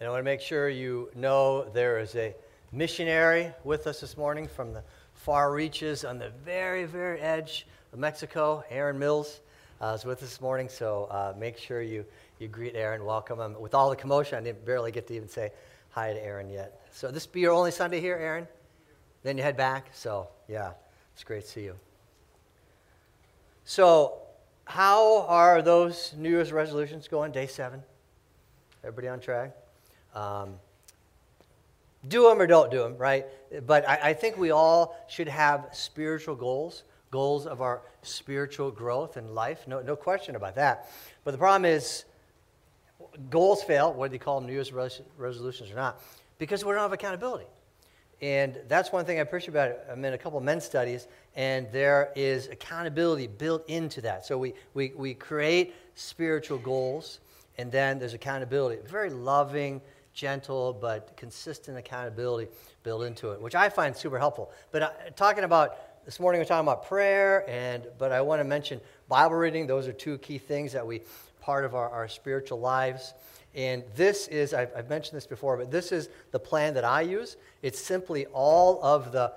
And I want to make sure you know there is a missionary with us this morning from the far reaches on the very, very edge of Mexico. Aaron Mills uh, is with us this morning, so uh, make sure you, you greet Aaron, welcome him. With all the commotion, I didn't barely get to even say hi to Aaron yet. So this be your only Sunday here, Aaron? Then you head back? So, yeah, it's great to see you. So, how are those New Year's resolutions going? Day seven? Everybody on track? Um, do them or don't do them, right? But I, I, think we all should have spiritual goals, goals of our spiritual growth and life. No, no question about that. But the problem is, goals fail, whether you call them New Year's res- resolutions or not, because we don't have accountability. And that's one thing I appreciate about it. I'm in a couple of men's studies, and there is accountability built into that. So we, we, we create spiritual goals, and then there's accountability. Very loving, gentle, but consistent accountability built into it, which I find super helpful. But uh, talking about this morning, we're talking about prayer, and but I want to mention Bible reading. Those are two key things that we part of our, our spiritual lives. And this is, I've, I've, mentioned this before, but this is the plan that I use. It's simply all of the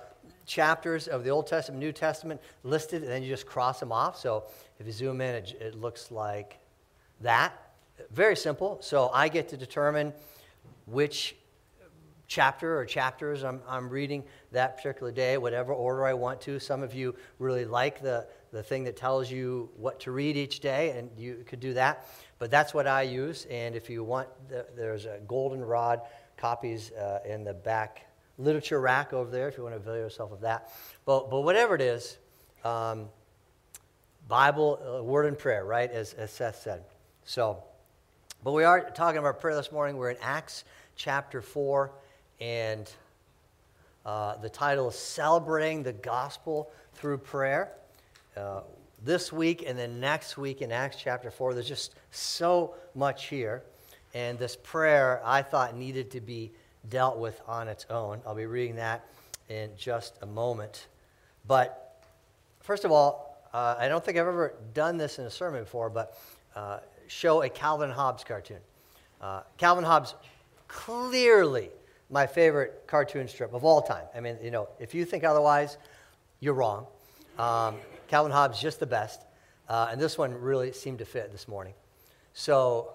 chapters of the Old Testament, New Testament listed, and then you just cross them off. So if you zoom in, it, it looks like that. Very simple. So I get to determine which chapter or chapters I'm, I'm reading that particular day, whatever order I want to. Some of you really like the, the thing that tells you what to read each day, and you could do that. But that's what I use. And if you want, the, there's a goldenrod copies uh, in the back literature rack over there if you want to avail yourself of that. But, but whatever it is, um, Bible, uh, word and prayer, right, as, as Seth said. So, but we are talking about prayer this morning. We're in Acts chapter 4, and uh, the title is Celebrating the Gospel Through Prayer. Uh, this week and then next week in Acts chapter 4, there's just so much here. And this prayer I thought needed to be dealt with on its own. I'll be reading that in just a moment. But first of all, uh, I don't think I've ever done this in a sermon before, but uh, show a Calvin Hobbes cartoon. Uh, Calvin Hobbes clearly my favorite cartoon strip of all time. I mean, you know, if you think otherwise, you're wrong. Um, Calvin Hobbes just the best, uh, and this one really seemed to fit this morning. So,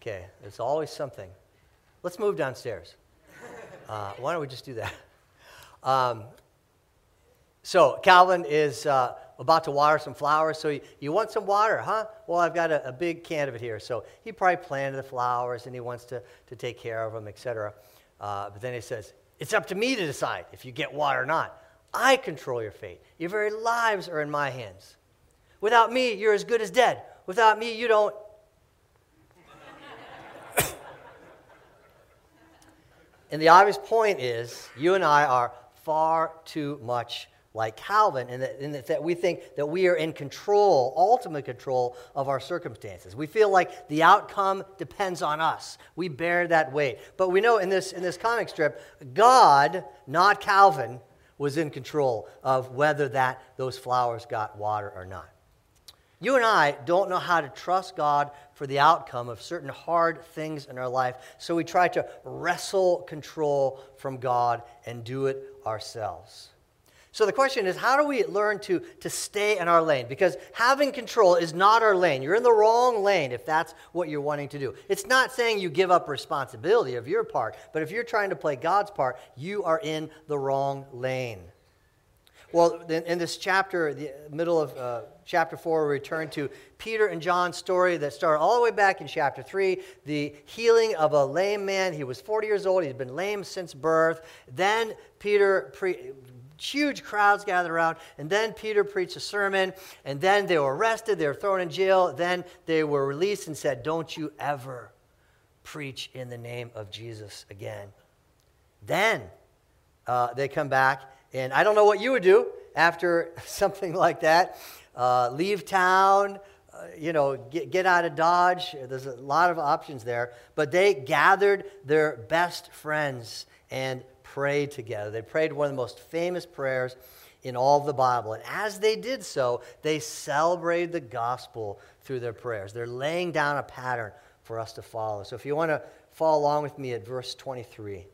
okay, there's always something. Let's move downstairs. Uh, why don't we just do that? Um, so Calvin is. Uh, about to water some flowers. So you, you want some water, huh? Well, I've got a, a, big can of it here. So he probably planted the flowers and he wants to, to take care of them, etc. Uh, but then he says, It's up to me to decide if you get water or not. I control your fate. Your very lives are in my hands. Without me, you're as good as dead. Without me, you don't. and the obvious point is, you and I are far too much like Calvin, in that, that we think that we are in control, ultimate control of our circumstances. We feel like the outcome depends on us. We bear that weight. But we know in this, in this comic strip, God, not Calvin, was in control of whether that those flowers got water or not. You and I don't know how to trust God for the outcome of certain hard things in our life, so we try to wrestle control from God and do it ourselves. So the question is, how do we learn to, to stay in our lane? Because having control is not our lane. You're in the wrong lane if that's what you're wanting to do. It's not saying you give up responsibility of your part, but if you're trying to play God's part, you are in the wrong lane. Well, in, this chapter, the middle of uh, chapter 4, we return to Peter and John's story that started all the way back in chapter 3, the healing of a lame man. He was 40 years old. He's been lame since birth. Then Peter pre- huge crowds gathered around. And then Peter preached a sermon. And then they were arrested. They were thrown in jail. Then they were released and said, Don't you ever preach in the name of Jesus again. Then uh, they come back. And I don't know what you would do after something like that. Uh, leave town. Uh, you know, get, get out of Dodge. There's a lot of options there. But they gathered their best friends and prayed together. They prayed one of the most famous prayers in all of the Bible. And as they did so, they celebrated the gospel through their prayers. They're laying down a pattern for us to follow. So if you want to follow along with me at verse 23.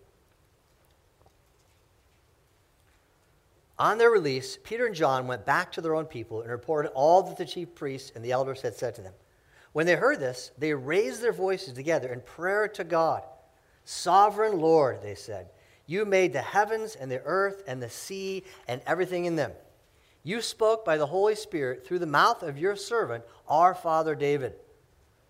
On their release, Peter and John went back to their own people and reported all that the chief priests and the elders had said to them. When they heard this, they raised their voices together in prayer to God. Sovereign Lord, they said, you made the heavens and the earth and the sea and everything in them. You spoke by the Holy Spirit through the mouth of your servant, our father David.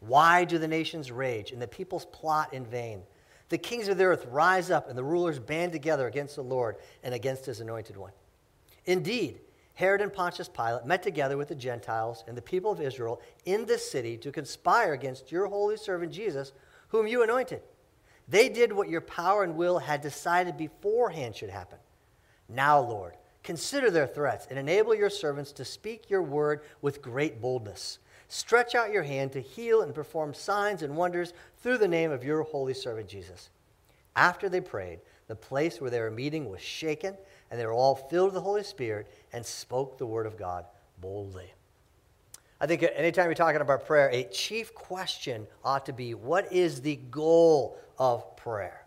Why do the nations rage and the peoples plot in vain? The kings of the earth rise up and the rulers band together against the Lord and against his anointed one. Indeed, Herod and Pontius Pilate met together with the Gentiles and the people of Israel in this city to conspire against your holy servant Jesus, whom you anointed. They did what your power and will had decided beforehand should happen. Now, Lord, consider their threats and enable your servants to speak your word with great boldness. Stretch out your hand to heal and perform signs and wonders through the name of your holy servant Jesus. After they prayed, the place where they were meeting was shaken and they were all filled with the Holy Spirit and spoke the word of God boldly. I think anytime you're talking about prayer, a chief question ought to be what is the goal of prayer?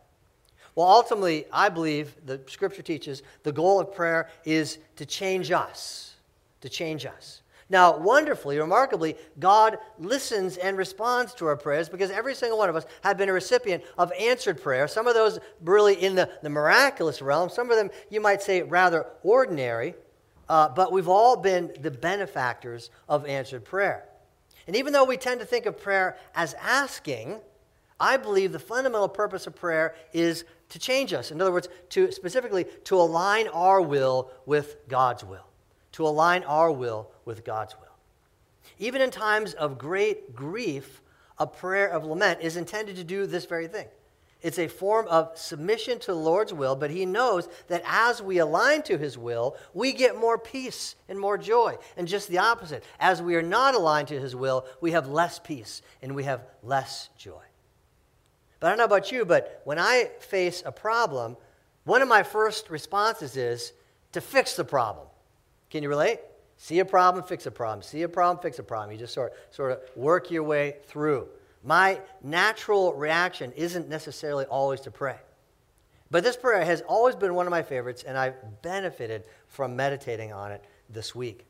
Well, ultimately, I believe the scripture teaches the goal of prayer is to change us, to change us. Now, wonderfully, remarkably, God listens and responds to our prayers because every single one of us have been a recipient of answered prayer. Some of those really in the, the miraculous realm, some of them you might say rather ordinary, uh, but we've all been the benefactors of answered prayer. And even though we tend to think of prayer as asking, I believe the fundamental purpose of prayer is to change us. In other words, to specifically to align our will with God's will to align our will with God's will. Even in times of great grief, a prayer of lament is intended to do this very thing. It's a form of submission to the Lord's will, but He knows that as we align to His will, we get more peace and more joy. And just the opposite. As we are not aligned to His will, we have less peace and we have less joy. But I don't know about you, but when I face a problem, one of my first responses is to fix the problem. Can you relate? See a problem, fix a problem. See a problem, fix a problem. You just sort, sort of work your way through. My natural reaction isn't necessarily always to pray. But this prayer has always been one of my favorites, and I've benefited from meditating on it this week.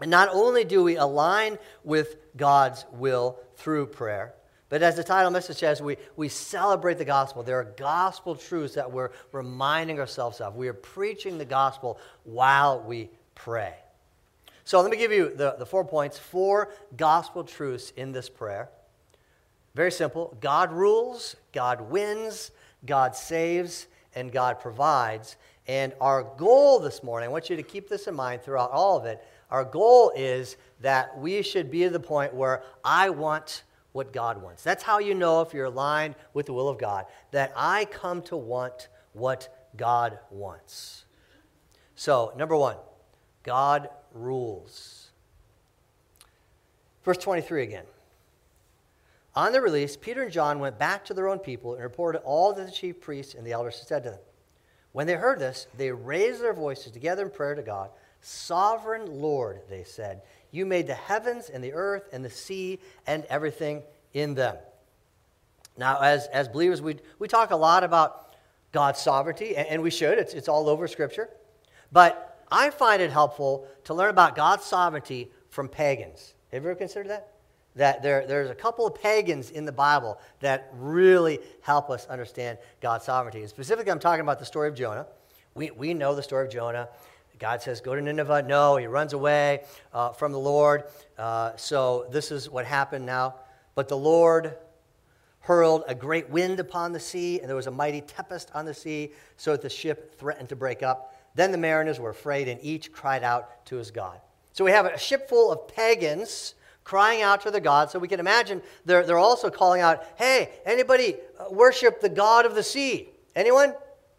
And not only do we align with God's will through prayer, but as the title message says, we, we celebrate the gospel. There are gospel truths that we're reminding ourselves of. We are preaching the gospel while we pray. So let me give you the, the four points, four gospel truths in this prayer. Very simple God rules, God wins, God saves, and God provides. And our goal this morning, I want you to keep this in mind throughout all of it. Our goal is that we should be at the point where I want what God wants. That's how you know if you're aligned with the will of God, that I come to want what God wants. So, number one, God rules. Verse 23 again. On the release, Peter and John went back to their own people and reported all that the chief priests and the elders had said to them. When they heard this, they raised their voices together in prayer to God. Sovereign Lord, they said, you made the heavens and the earth and the sea and everything in them. Now, as, as believers, we, we talk a lot about God's sovereignty, and, and we should. It's, it's all over Scripture. But I find it helpful to learn about God's sovereignty from pagans. Have you ever considered that? That there, there's a couple of pagans in the Bible that really help us understand God's sovereignty. And specifically, I'm talking about the story of Jonah. We, we know the story of Jonah. God says, Go to Nineveh. No, he runs away uh, from the Lord. Uh, so this is what happened now. But the Lord hurled a great wind upon the sea, and there was a mighty tempest on the sea, so that the ship threatened to break up. Then the mariners were afraid, and each cried out to his God. So we have a ship full of pagans crying out to their God. So we can imagine they're, they're also calling out, hey, anybody uh, worship the God of the sea? Anyone?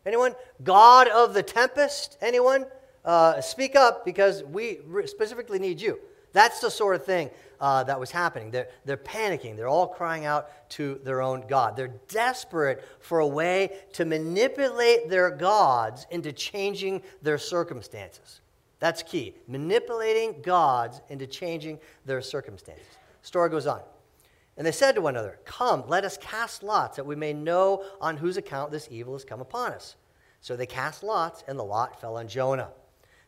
Anyone? God of the tempest? Anyone? Uh, speak up because we specifically need you. That's the sort of thing uh, that was happening. They're, they're panicking. They're all crying out to their own God. They're desperate for a way to manipulate their gods into changing their circumstances. That's key. Manipulating gods into changing their circumstances. Story goes on. And they said to one another, Come, let us cast lots that we may know on whose account this evil has come upon us. So they cast lots, and the lot fell on Jonah.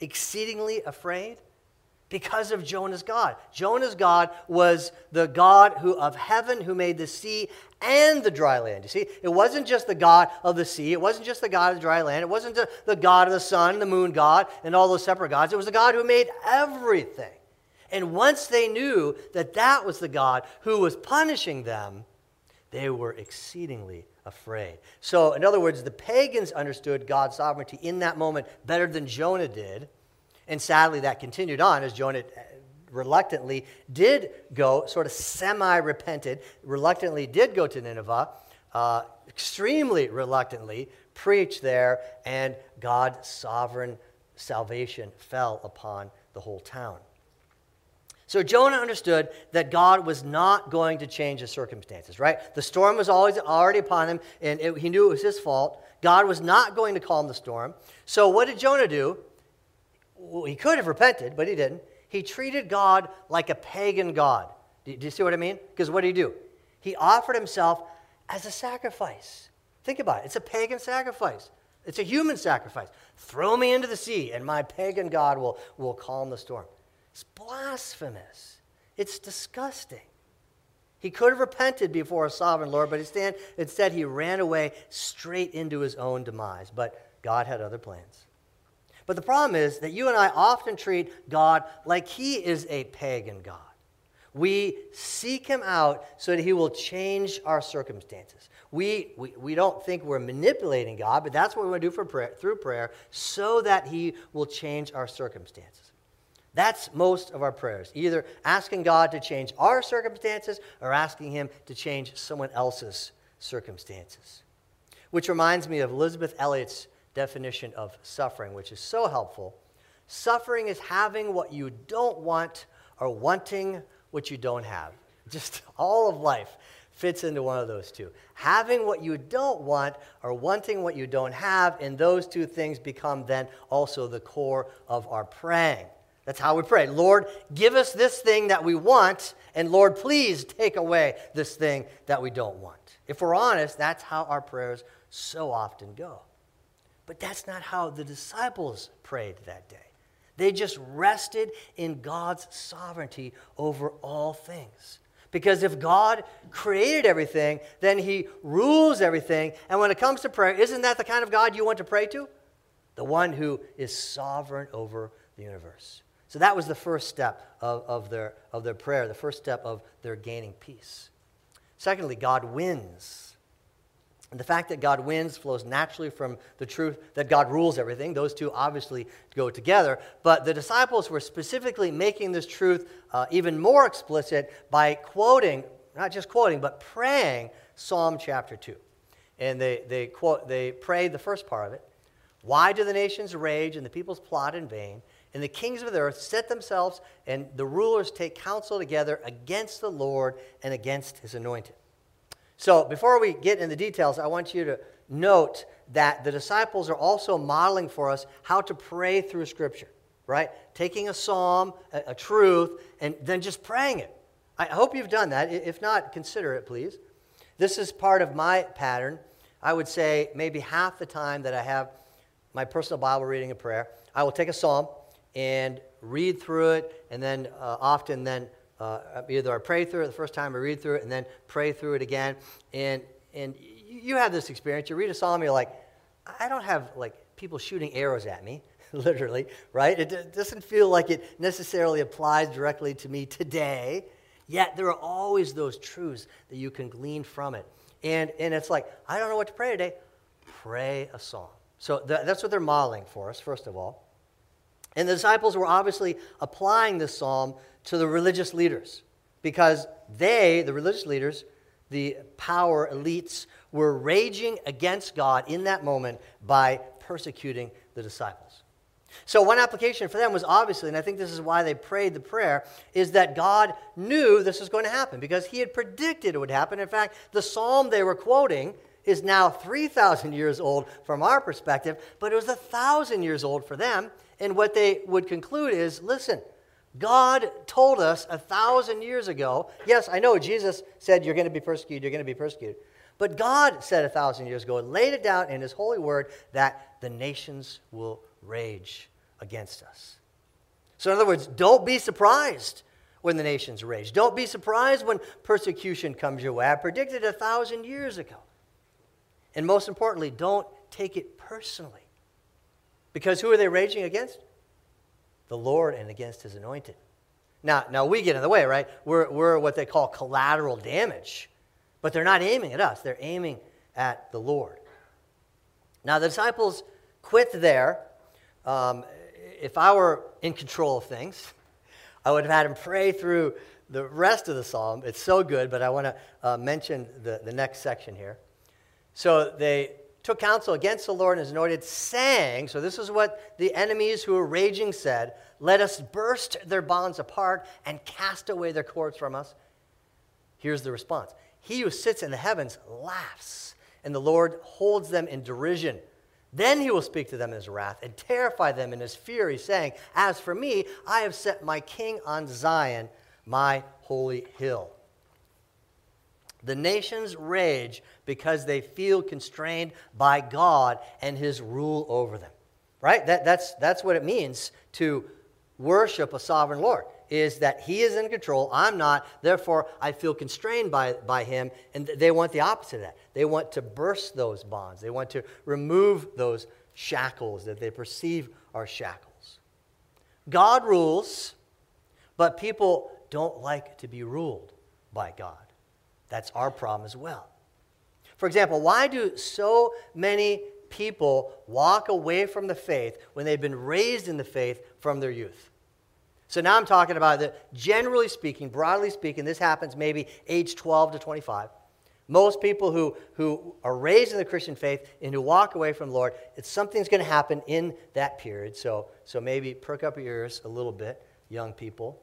exceedingly afraid? because of Jonah's God. Jonah's God was the God who, of heaven who made the sea and the dry land. You see, it wasn't just the God of the sea, it wasn't just the God of the dry land, it wasn't the, the God of the sun, the moon God, and all those separate gods. It was the God who made everything. And once they knew that that was the God who was punishing them, they were exceedingly afraid. So, in other words, the pagans understood God's sovereignty in that moment better than Jonah did. And sadly, that continued on as Jonah uh, reluctantly did go, sort of semi repented, reluctantly did go to Nineveh, uh, extremely reluctantly preached there, and God's sovereign salvation fell upon the whole town. So Jonah understood that God was not going to change his circumstances, right? The storm was always already upon him, and it, he knew it was his fault. God was not going to calm the storm. So what did Jonah do? well, he could have repented, but he didn't. He treated God like a pagan God. Do, do you see what I mean? Because what did he do? He offered himself as a sacrifice. Think about it. It's a pagan sacrifice. It's a human sacrifice. Throw me into the sea, and my pagan God will, will calm the storm. It's blasphemous. It's disgusting. He could have repented before a sovereign Lord, but instead, instead he ran away straight into his own demise. But God had other plans. But the problem is that you and I often treat God like he is a pagan God. We seek him out so that he will change our circumstances. We, we, we don't think we're manipulating God, but that's what we want to do for prayer, through prayer so that he will change our circumstances. That's most of our prayers, either asking God to change our circumstances or asking him to change someone else's circumstances. Which reminds me of Elisabeth Elliot's definition of suffering, which is so helpful. Suffering is having what you don't want or wanting what you don't have. Just all of life fits into one of those two. Having what you don't want or wanting what you don't have, and those two things become then also the core of our praying. That's how we pray. Lord, give us this thing that we want, and Lord, please take away this thing that we don't want. If we're honest, that's how our prayers so often go. But that's not how the disciples prayed that day. They just rested in God's sovereignty over all things. Because if God created everything, then He rules everything. And when it comes to prayer, isn't that the kind of God you want to pray to? The one who is sovereign over the universe. So that was the first step of, of, their, of their prayer, the first step of their gaining peace. Secondly, God wins. And the fact that God wins flows naturally from the truth that God rules everything. Those two obviously go together. But the disciples were specifically making this truth uh, even more explicit by quoting, not just quoting, but praying Psalm chapter 2. And they, they, quote, they prayed the first part of it Why do the nations rage and the peoples plot in vain? And the kings of the earth set themselves, and the rulers take counsel together against the Lord and against his anointed. So before we get into the details, I want you to note that the disciples are also modeling for us how to pray through Scripture, right? Taking a psalm, a, a truth, and then just praying it. I hope you've done that. If not, consider it, please. This is part of my pattern. I would say maybe half the time that I have my personal Bible reading and prayer, I will take a psalm and read through it, and then uh, often then uh, either I pray through it the first time, I read through it, and then pray through it again. And, and you have this experience. You read a psalm, you're like, I don't have like people shooting arrows at me, literally, right? It doesn't feel like it necessarily applies directly to me today. Yet there are always those truths that you can glean from it. And, and it's like, I don't know what to pray today. Pray a psalm. So th- that's what they're modeling for us, first of all. And the disciples were obviously applying this psalm to the religious leaders because they, the religious leaders, the power elites, were raging against God in that moment by persecuting the disciples. So, one application for them was obviously, and I think this is why they prayed the prayer, is that God knew this was going to happen because He had predicted it would happen. In fact, the psalm they were quoting is now 3,000 years old from our perspective, but it was 1,000 years old for them. And what they would conclude is listen, God told us a thousand years ago. Yes, I know Jesus said you're going to be persecuted, you're going to be persecuted. But God said a thousand years ago, laid it down in His holy word, that the nations will rage against us. So, in other words, don't be surprised when the nations rage. Don't be surprised when persecution comes your way. I predicted a thousand years ago. And most importantly, don't take it personally. Because who are they raging against? The Lord and against his anointed. Now, now we get in the way, right? We're, we're what they call collateral damage. But they're not aiming at us, they're aiming at the Lord. Now, the disciples quit there. Um, if I were in control of things, I would have had him pray through the rest of the psalm. It's so good, but I want to uh, mention the, the next section here. So they took counsel against the Lord and his anointed, sang. So this is what the enemies who were raging said Let us burst their bonds apart and cast away their cords from us. Here's the response He who sits in the heavens laughs, and the Lord holds them in derision. Then he will speak to them in his wrath and terrify them in his fury, saying, As for me, I have set my king on Zion, my holy hill. The nations rage because they feel constrained by God and his rule over them. Right? That, that's, that's what it means to worship a sovereign Lord, is that he is in control, I'm not, therefore I feel constrained by, by him, and they want the opposite of that. They want to burst those bonds, they want to remove those shackles that they perceive are shackles. God rules, but people don't like to be ruled by God. That's our problem as well. For example, why do so many people walk away from the faith when they've been raised in the faith from their youth? So now I'm talking about that, generally speaking, broadly speaking, this happens maybe age 12 to 25. Most people who, who are raised in the Christian faith and who walk away from the Lord, it's something's going to happen in that period. So, so maybe perk up your ears a little bit, young people.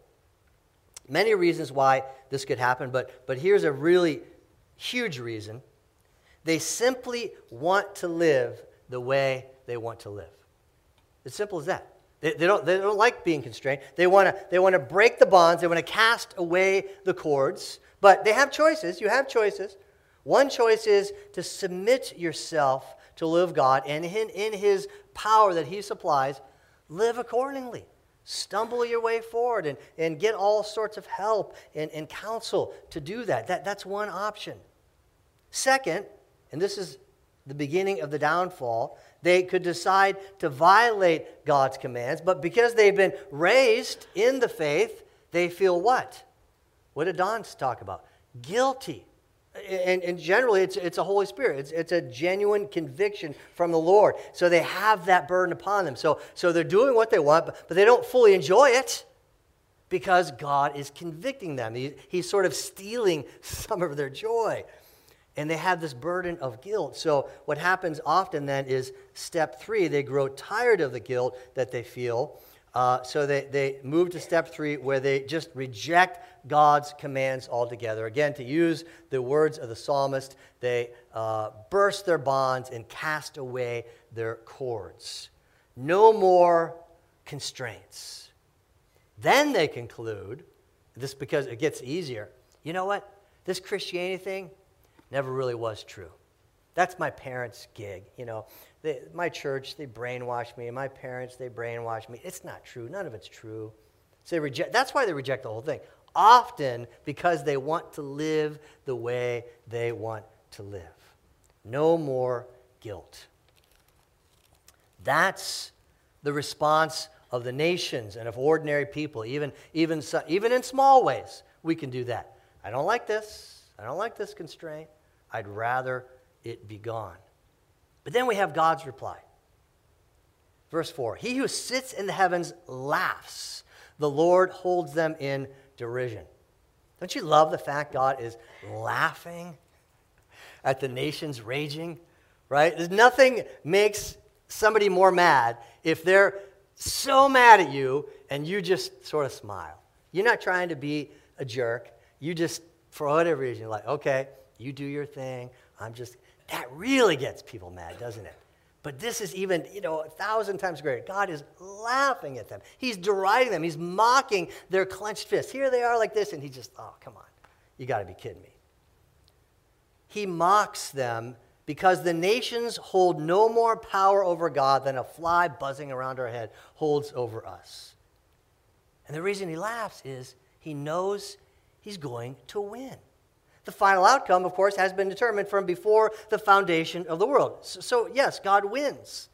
Many reasons why this could happen, but, but here's a really huge reason. They simply want to live the way they want to live. It's simple as that. They, they, don't, they don't like being constrained. They want to they wanna break the bonds, they want to cast away the cords, but they have choices. You have choices. One choice is to submit yourself to live God, and in, in His power that He supplies, live accordingly stumble your way forward and, and get all sorts of help and, and counsel to do that. that. That's one option. Second, and this is the beginning of the downfall, they could decide to violate God's commands, but because they've been raised in the faith, they feel what? What did Don talk about? Guilty and, and generally it's, it's a Holy Spirit. It's, it's a genuine conviction from the Lord. So they have that burden upon them. So, so they're doing what they want, but, but they don't fully enjoy it because God is convicting them. He, he's sort of stealing some of their joy. And they have this burden of guilt. So, what happens often then is step three, they grow tired of the guilt that they feel. Uh, so they, they move to step three, where they just reject God's commands altogether. Again, to use the words of the psalmist, they uh, burst their bonds and cast away their cords. No more constraints. Then they conclude, this because it gets easier, you know what? This Christianity thing never really was true. That's my parents' gig. You know, they, my church, they brainwash me. My parents, they brainwash me. It's not true. None of it's true. So they reject, that's why they reject the whole thing often because they want to live the way they want to live. No more guilt. That's the response of the nations and of ordinary people, even, even, even in small ways. We can do that. I don't like this. I don't like this constraint. I'd rather it be gone. But then we have God's reply. Verse 4 He who sits in the heavens laughs, the Lord holds them in derision. Don't you love the fact God is laughing at the nations raging? Right? There's nothing makes somebody more mad if they're so mad at you and you just sort of smile. You're not trying to be a jerk. You just, for whatever reason, you're like, okay, you do your thing. I'm just, that really gets people mad, doesn't it? But this is even, you know, a thousand times greater. God is laughing at them. He's deriding them. He's mocking their clenched fists. Here they are like this, and he just, oh, come on. You got to be kidding me. He mocks them because the nations hold no more power over God than a fly buzzing around our head holds over us. And the reason he laughs is he knows he's going to win. The final outcome, of course, has been determined from before the foundation of the world. So, yes, God wins.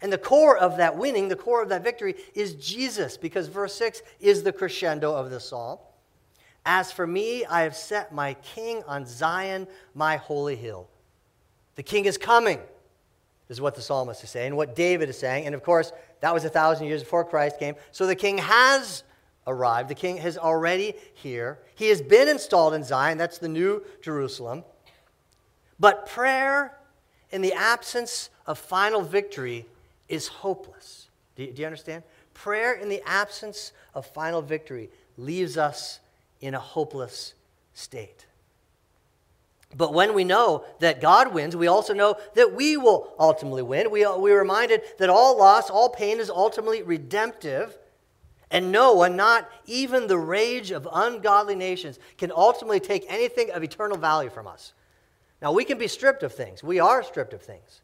And the core of that winning, the core of that victory, is Jesus, because verse 6 is the crescendo of the psalm. As for me, I have set my king on Zion, my holy hill. The king is coming, is what the psalmist is saying, what David is saying. And of course, that was a thousand years before Christ came. So the king has arrived. The king is already here. He has been installed in Zion. That's the new Jerusalem. But prayer in the absence of final victory is hopeless. Do you, do you understand? Prayer in the absence of final victory leaves us in a hopeless state. But when we know that God wins, we also know that we will ultimately win. We, we're reminded that all loss, all pain is ultimately redemptive. And no one, not even the rage of ungodly nations, can ultimately take anything of eternal value from us. Now, we can be stripped of things. We are stripped of things,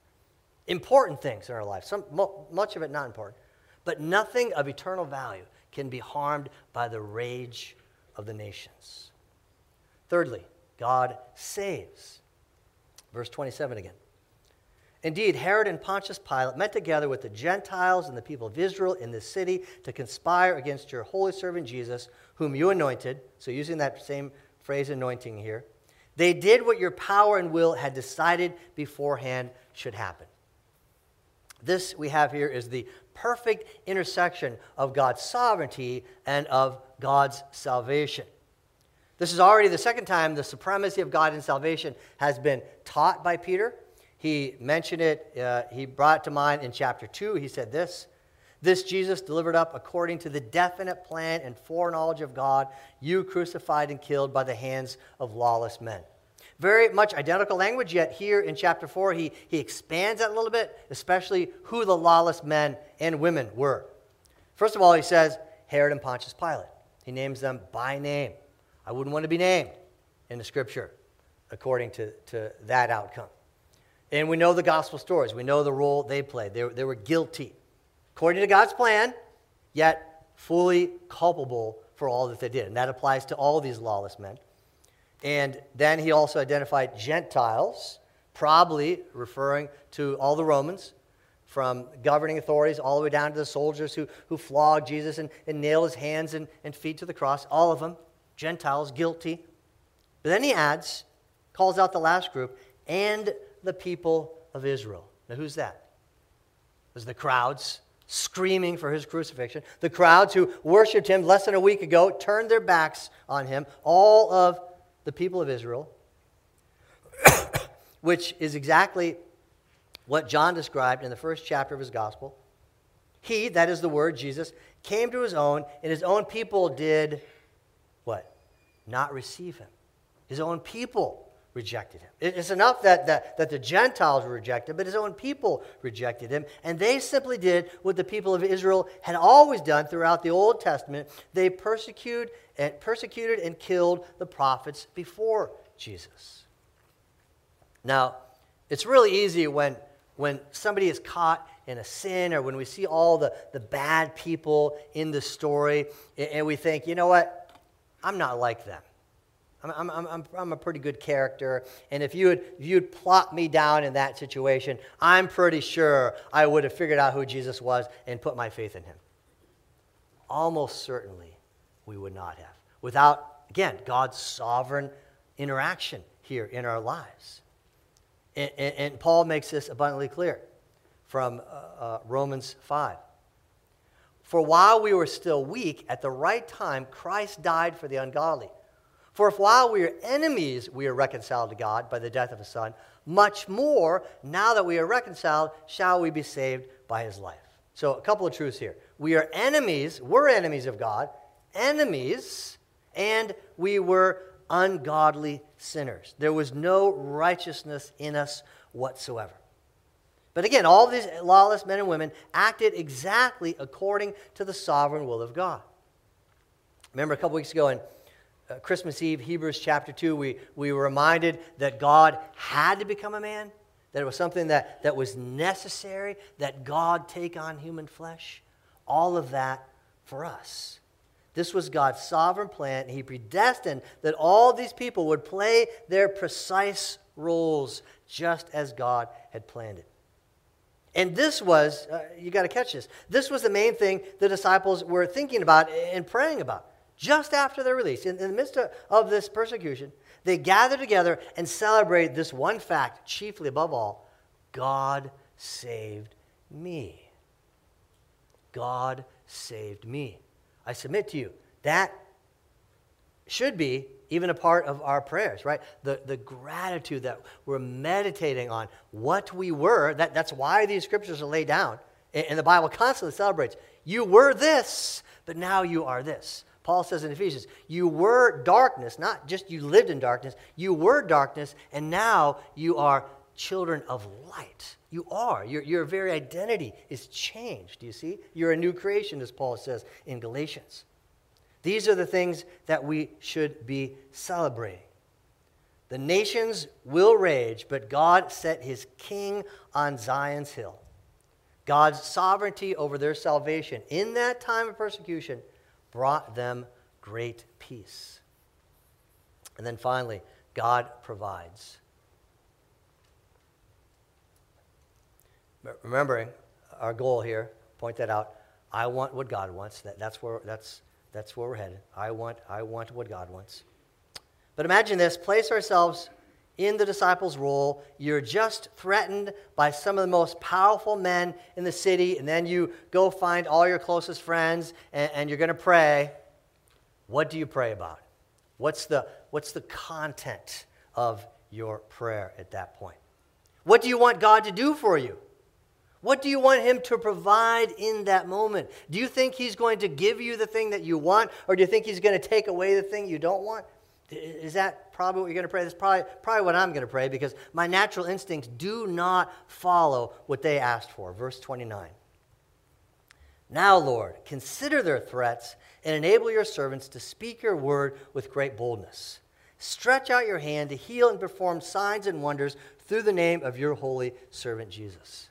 important things in our life, some, much of it not important. But nothing of eternal value can be harmed by the rage of the nations. Thirdly, God saves. Verse 27 again. Indeed, Herod and Pontius Pilate met together with the Gentiles and the people of Israel in this city to conspire against your holy servant Jesus, whom you anointed. So, using that same phrase, anointing here. They did what your power and will had decided beforehand should happen. This we have here is the perfect intersection of God's sovereignty and of God's salvation. This is already the second time the supremacy of God in salvation has been taught by Peter. He mentioned it, uh, he brought it to mind in chapter 2. He said this This Jesus delivered up according to the definite plan and foreknowledge of God, you crucified and killed by the hands of lawless men. Very much identical language, yet here in chapter 4, he, he expands that a little bit, especially who the lawless men and women were. First of all, he says Herod and Pontius Pilate. He names them by name. I wouldn't want to be named in the scripture according to, to that outcome. And we know the gospel stories. We know the role they played. They, they were guilty according to God's plan, yet fully culpable for all that they did. And that applies to all these lawless men. And then he also identified Gentiles, probably referring to all the Romans, from governing authorities all the way down to the soldiers who, who flogged Jesus and, and nailed his hands and, and feet to the cross. All of them Gentiles, guilty. But then he adds, calls out the last group, and the people of Israel. Now, who's that? There's the crowds screaming for his crucifixion. The crowds who worshiped him less than a week ago turned their backs on him. All of the people of Israel, which is exactly what John described in the first chapter of his gospel. He, that is the word, Jesus, came to his own, and his own people did what? not receive him. His own people rejected him. It's enough that, that, that the Gentiles rejected, but his own people rejected him. And they simply did what the people of Israel had always done throughout the Old Testament. They persecuted and, persecuted and killed the prophets before Jesus. Now, it's really easy when, when somebody is caught in a sin or when we see all the, the bad people in the story and we think, you know what? I'm not like them. I'm, I'm, I'm, I'm a pretty good character. And if you if you'd plot me down in that situation, I'm pretty sure I would have figured out who Jesus was and put my faith in him. Almost certainly, we would not have. Without, again, God's sovereign interaction here in our lives. And, and, and Paul makes this abundantly clear. from uh, uh, Romans 5. For while we were still weak, at the right time, Christ died for the ungodly. For if while we are enemies, we are reconciled to God by the death of his Son, much more, now that we are reconciled, shall we be saved by his life. So, a couple of truths here. We are enemies, we're enemies of God, enemies, and we were ungodly sinners. There was no righteousness in us whatsoever. But again, all these lawless men and women acted exactly according to the sovereign will of God. Remember a couple weeks ago in uh, Christmas Eve, Hebrews chapter 2, we, we were reminded that God had to become a man, that it was something that, that was necessary, that God take on human flesh. All of that for us. This was God's sovereign plan. He predestined that all these people would play their precise roles just as God had planned it. And this was, uh, you got to catch this, this was the main thing the disciples were thinking about and praying about just after their release. In, in the midst of, of this persecution, they gather together and celebrate this one fact, chiefly above all God saved me. God saved me. I submit to you, that should be even a part of our prayers, right? The, the gratitude that we're meditating on what we were. That, that's why these scriptures are laid down. And, and the Bible constantly celebrates. You were this, but now you are this. Paul says in Ephesians, you were darkness, not just you lived in darkness, you were darkness, and now you are children of light. You are. Your, your very identity is changed, do you see? You're a new creation, as Paul says in Galatians. These are the things that we should be celebrating. The nations will rage, but God set his king on Zion's hill. God's sovereignty over their salvation in that time of persecution brought them great peace. And then finally, God provides. Remembering our goal here, point that out. I want what God wants. That, that's, where, that's that's where we're headed. I want, I want what God wants. But imagine this place ourselves in the disciples' role. You're just threatened by some of the most powerful men in the city, and then you go find all your closest friends and, and you're going to pray. What do you pray about? What's the, what's the content of your prayer at that point? What do you want God to do for you? What do you want him to provide in that moment? Do you think he's going to give you the thing that you want, or do you think he's going to take away the thing you don't want? Is that probably what you're going to pray? That's probably, probably what I'm going to pray because my natural instincts do not follow what they asked for. Verse 29. Now, Lord, consider their threats and enable your servants to speak your word with great boldness. Stretch out your hand to heal and perform signs and wonders through the name of your holy servant Jesus.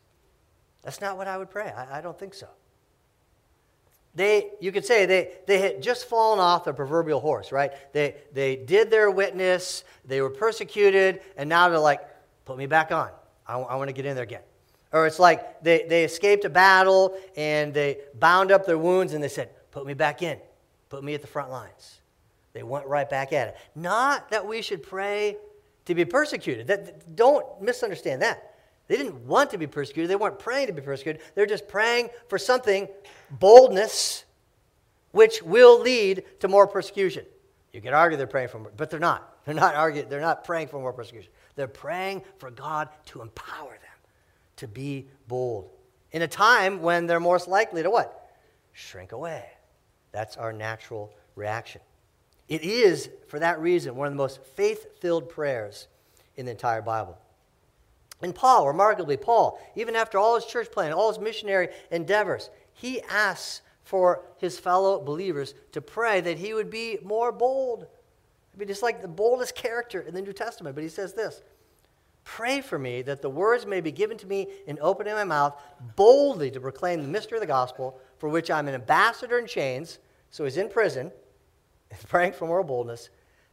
That's not what I would pray. I, I don't think so. They, you could say they, they had just fallen off the proverbial horse, right? They, they did their witness, they were persecuted, and now they're like, put me back on. I, I want to get in there again. Or it's like they, they escaped a battle and they bound up their wounds and they said, put me back in, put me at the front lines. They went right back at it. Not that we should pray to be persecuted. That, don't misunderstand that. They didn't want to be persecuted. They weren't praying to be persecuted. They're just praying for something, boldness, which will lead to more persecution. You can argue they're praying for more, but they're not. They're not arguing, they're not praying for more persecution. They're praying for God to empower them to be bold. In a time when they're most likely to what? Shrink away. That's our natural reaction. It is, for that reason, one of the most faith filled prayers in the entire Bible. And Paul, remarkably, Paul, even after all his church planting, all his missionary endeavors, he asks for his fellow believers to pray that he would be more bold. I mean, just like the boldest character in the New Testament. But he says this Pray for me that the words may be given to me in opening my mouth boldly to proclaim the mystery of the gospel, for which I'm an ambassador in chains. So he's in prison, praying for more boldness,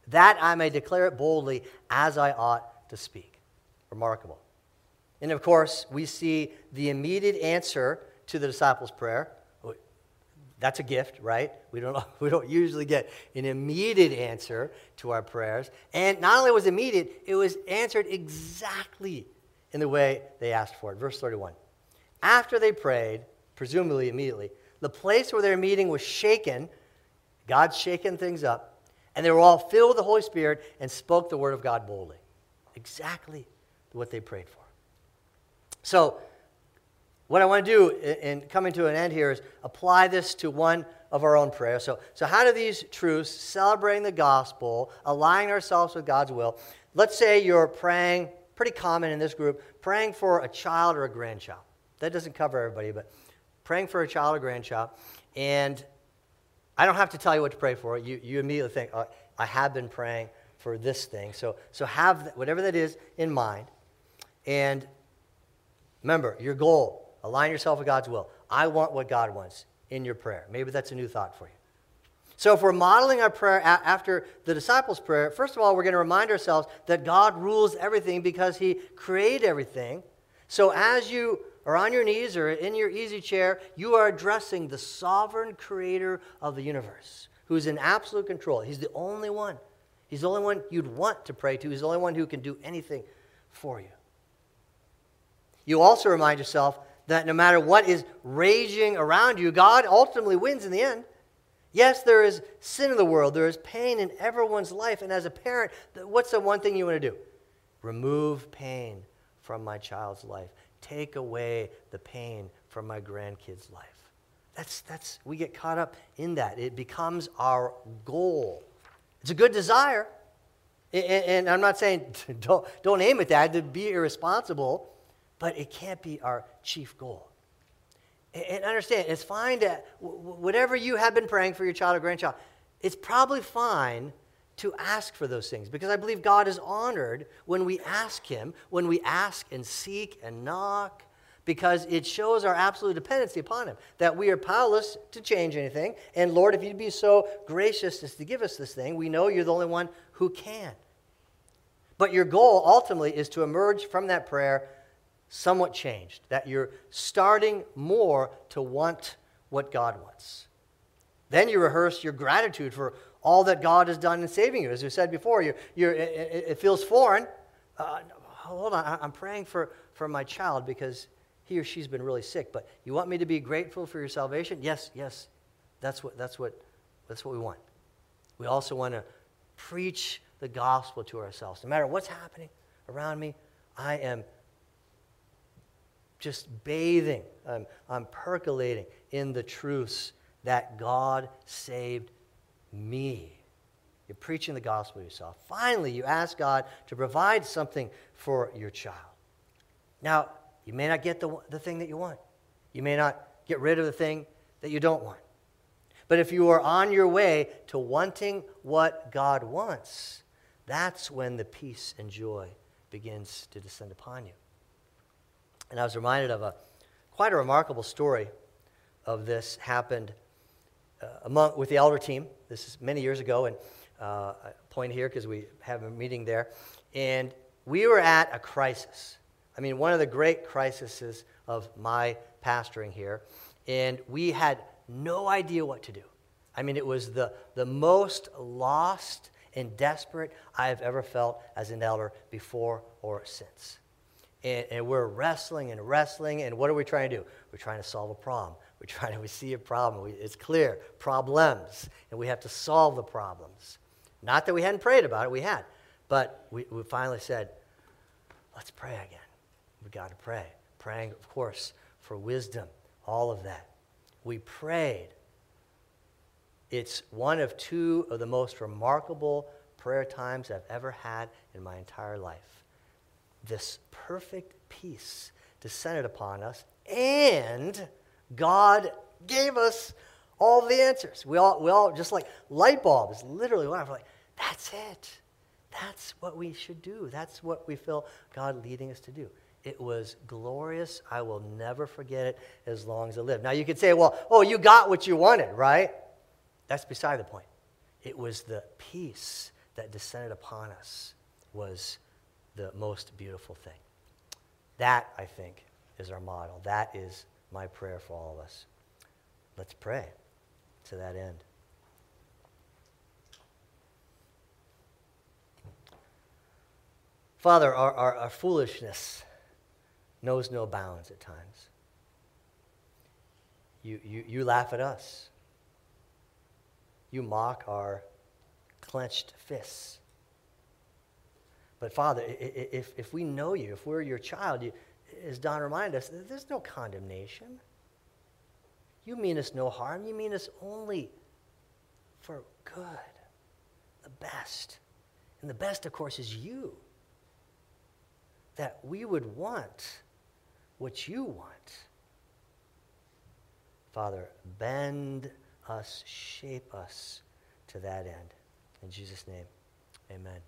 that I may declare it boldly as I ought to speak. Remarkable. And of course, we see the immediate answer to the disciples' prayer. Oh, that's a gift, right? We don't, we don't usually get an immediate answer to our prayers. And not only was it immediate, it was answered exactly in the way they asked for it. Verse 31 after they prayed, presumably immediately, the place where they were meeting was shaken. God's shaken things up. And they were all filled with the Holy Spirit and spoke the word of God boldly. Exactly what they prayed for. So, what I want to do in coming to an end here is apply this to one of our own prayers. So, so how do these truths, celebrating the gospel, aligning ourselves with God's will, let's say you're praying, pretty common in this group, praying for a child or a grandchild. That doesn't cover everybody, but praying for a child or grandchild. And I don't have to tell you what to pray for. You, you immediately think, oh, I have been praying for this thing. So, so have whatever that is in mind. And remember, your goal, align yourself with God's will. I want what God wants in your prayer. Maybe that's a new thought for you. So, if we're modeling our prayer after the disciples' prayer, first of all, we're going to remind ourselves that God rules everything because He created everything. So, as you are on your knees or in your easy chair, you are addressing the sovereign creator of the universe who's in absolute control. He's the only one. He's the only one you'd want to pray to. He's the only one who can do anything for you. You also remind yourself that no matter what is raging around you, God ultimately wins in the end. Yes, there is sin in the world, there is pain in everyone's life. And as a parent, what's the one thing you want to do? Remove pain from my child's life, take away the pain from my grandkid's life. That's, that's, we get caught up in that. It becomes our goal. It's a good desire. And, I'm not saying don't, don't aim at that to be irresponsible but it can't be our chief goal. And understand, it's fine to, whatever you have been praying for your child or grandchild, it's probably fine to ask for those things because I believe God is honored when we ask Him, when we ask and seek and knock, because it shows our absolute dependency upon Him, that we are powerless to change anything. And Lord, if you'd be so gracious as to give us this thing, we know you're the only one who can. But your goal ultimately is to emerge from that prayer somewhat changed, that you're starting more to want what God wants. Then you rehearse your gratitude for all that God has done in saving you. As we said before, you're, you're, it, it, feels foreign. Uh, hold on, I'm praying for, for my child because he or she's been really sick. But you want me to be grateful for your salvation? Yes, yes. That's what, that's what, that's what we want. We also want to preach the gospel to ourselves. No matter what's happening around me, I am just bathing, I'm, I'm percolating in the truths that God saved me. You're preaching the gospel to yourself. Finally, you ask God to provide something for your child. Now, you may not get the, the thing that you want. You may not get rid of the thing that you don't want. But if you are on your way to wanting what God wants, that's when the peace and joy begins to descend upon you. And I was reminded of a quite a remarkable story of this happened uh, among, with the elder team. This is many years ago, and uh, I point here because we have a meeting there. And we were at a crisis. I mean, one of the great crises of my pastoring here. And we had no idea what to do. I mean, it was the, the most lost and desperate I have ever felt as an elder before or since and, and, we're wrestling and wrestling. And what are we trying to do? We're trying to solve a problem. We're trying to we see a problem. We, it's clear problems, and we have to solve the problems. Not that we hadn't prayed about it, we had, but we, we finally said, "Let's pray again. We got to pray." Praying, of course, for wisdom, all of that. We prayed. It's one of two of the most remarkable prayer times I've ever had in my entire life this perfect peace descended upon us, and God gave us all the answers. We all, we all just like light bulbs, literally went off. Like, that's it. That's what we should do. That's what we feel God leading us to do. It was glorious. I will never forget it as long as I live. Now you could say, well, oh, you got what you wanted, right? That's beside the point. It was the peace that descended upon us was the most beautiful thing. That, I think, is our model. That is my prayer for all of us. Let's pray to that end. Father, our, our, our, foolishness knows no bounds at times. you, you, you laugh at us. You mock our clenched fists. But Father, if, if we know you, if we're your child, you, as Don reminded us, there's no condemnation. You mean us no harm. You mean us only for good, the best. And the best, of course, is you. That we would want what you want. Father, bend us, shape us to that end. In Jesus' name, amen.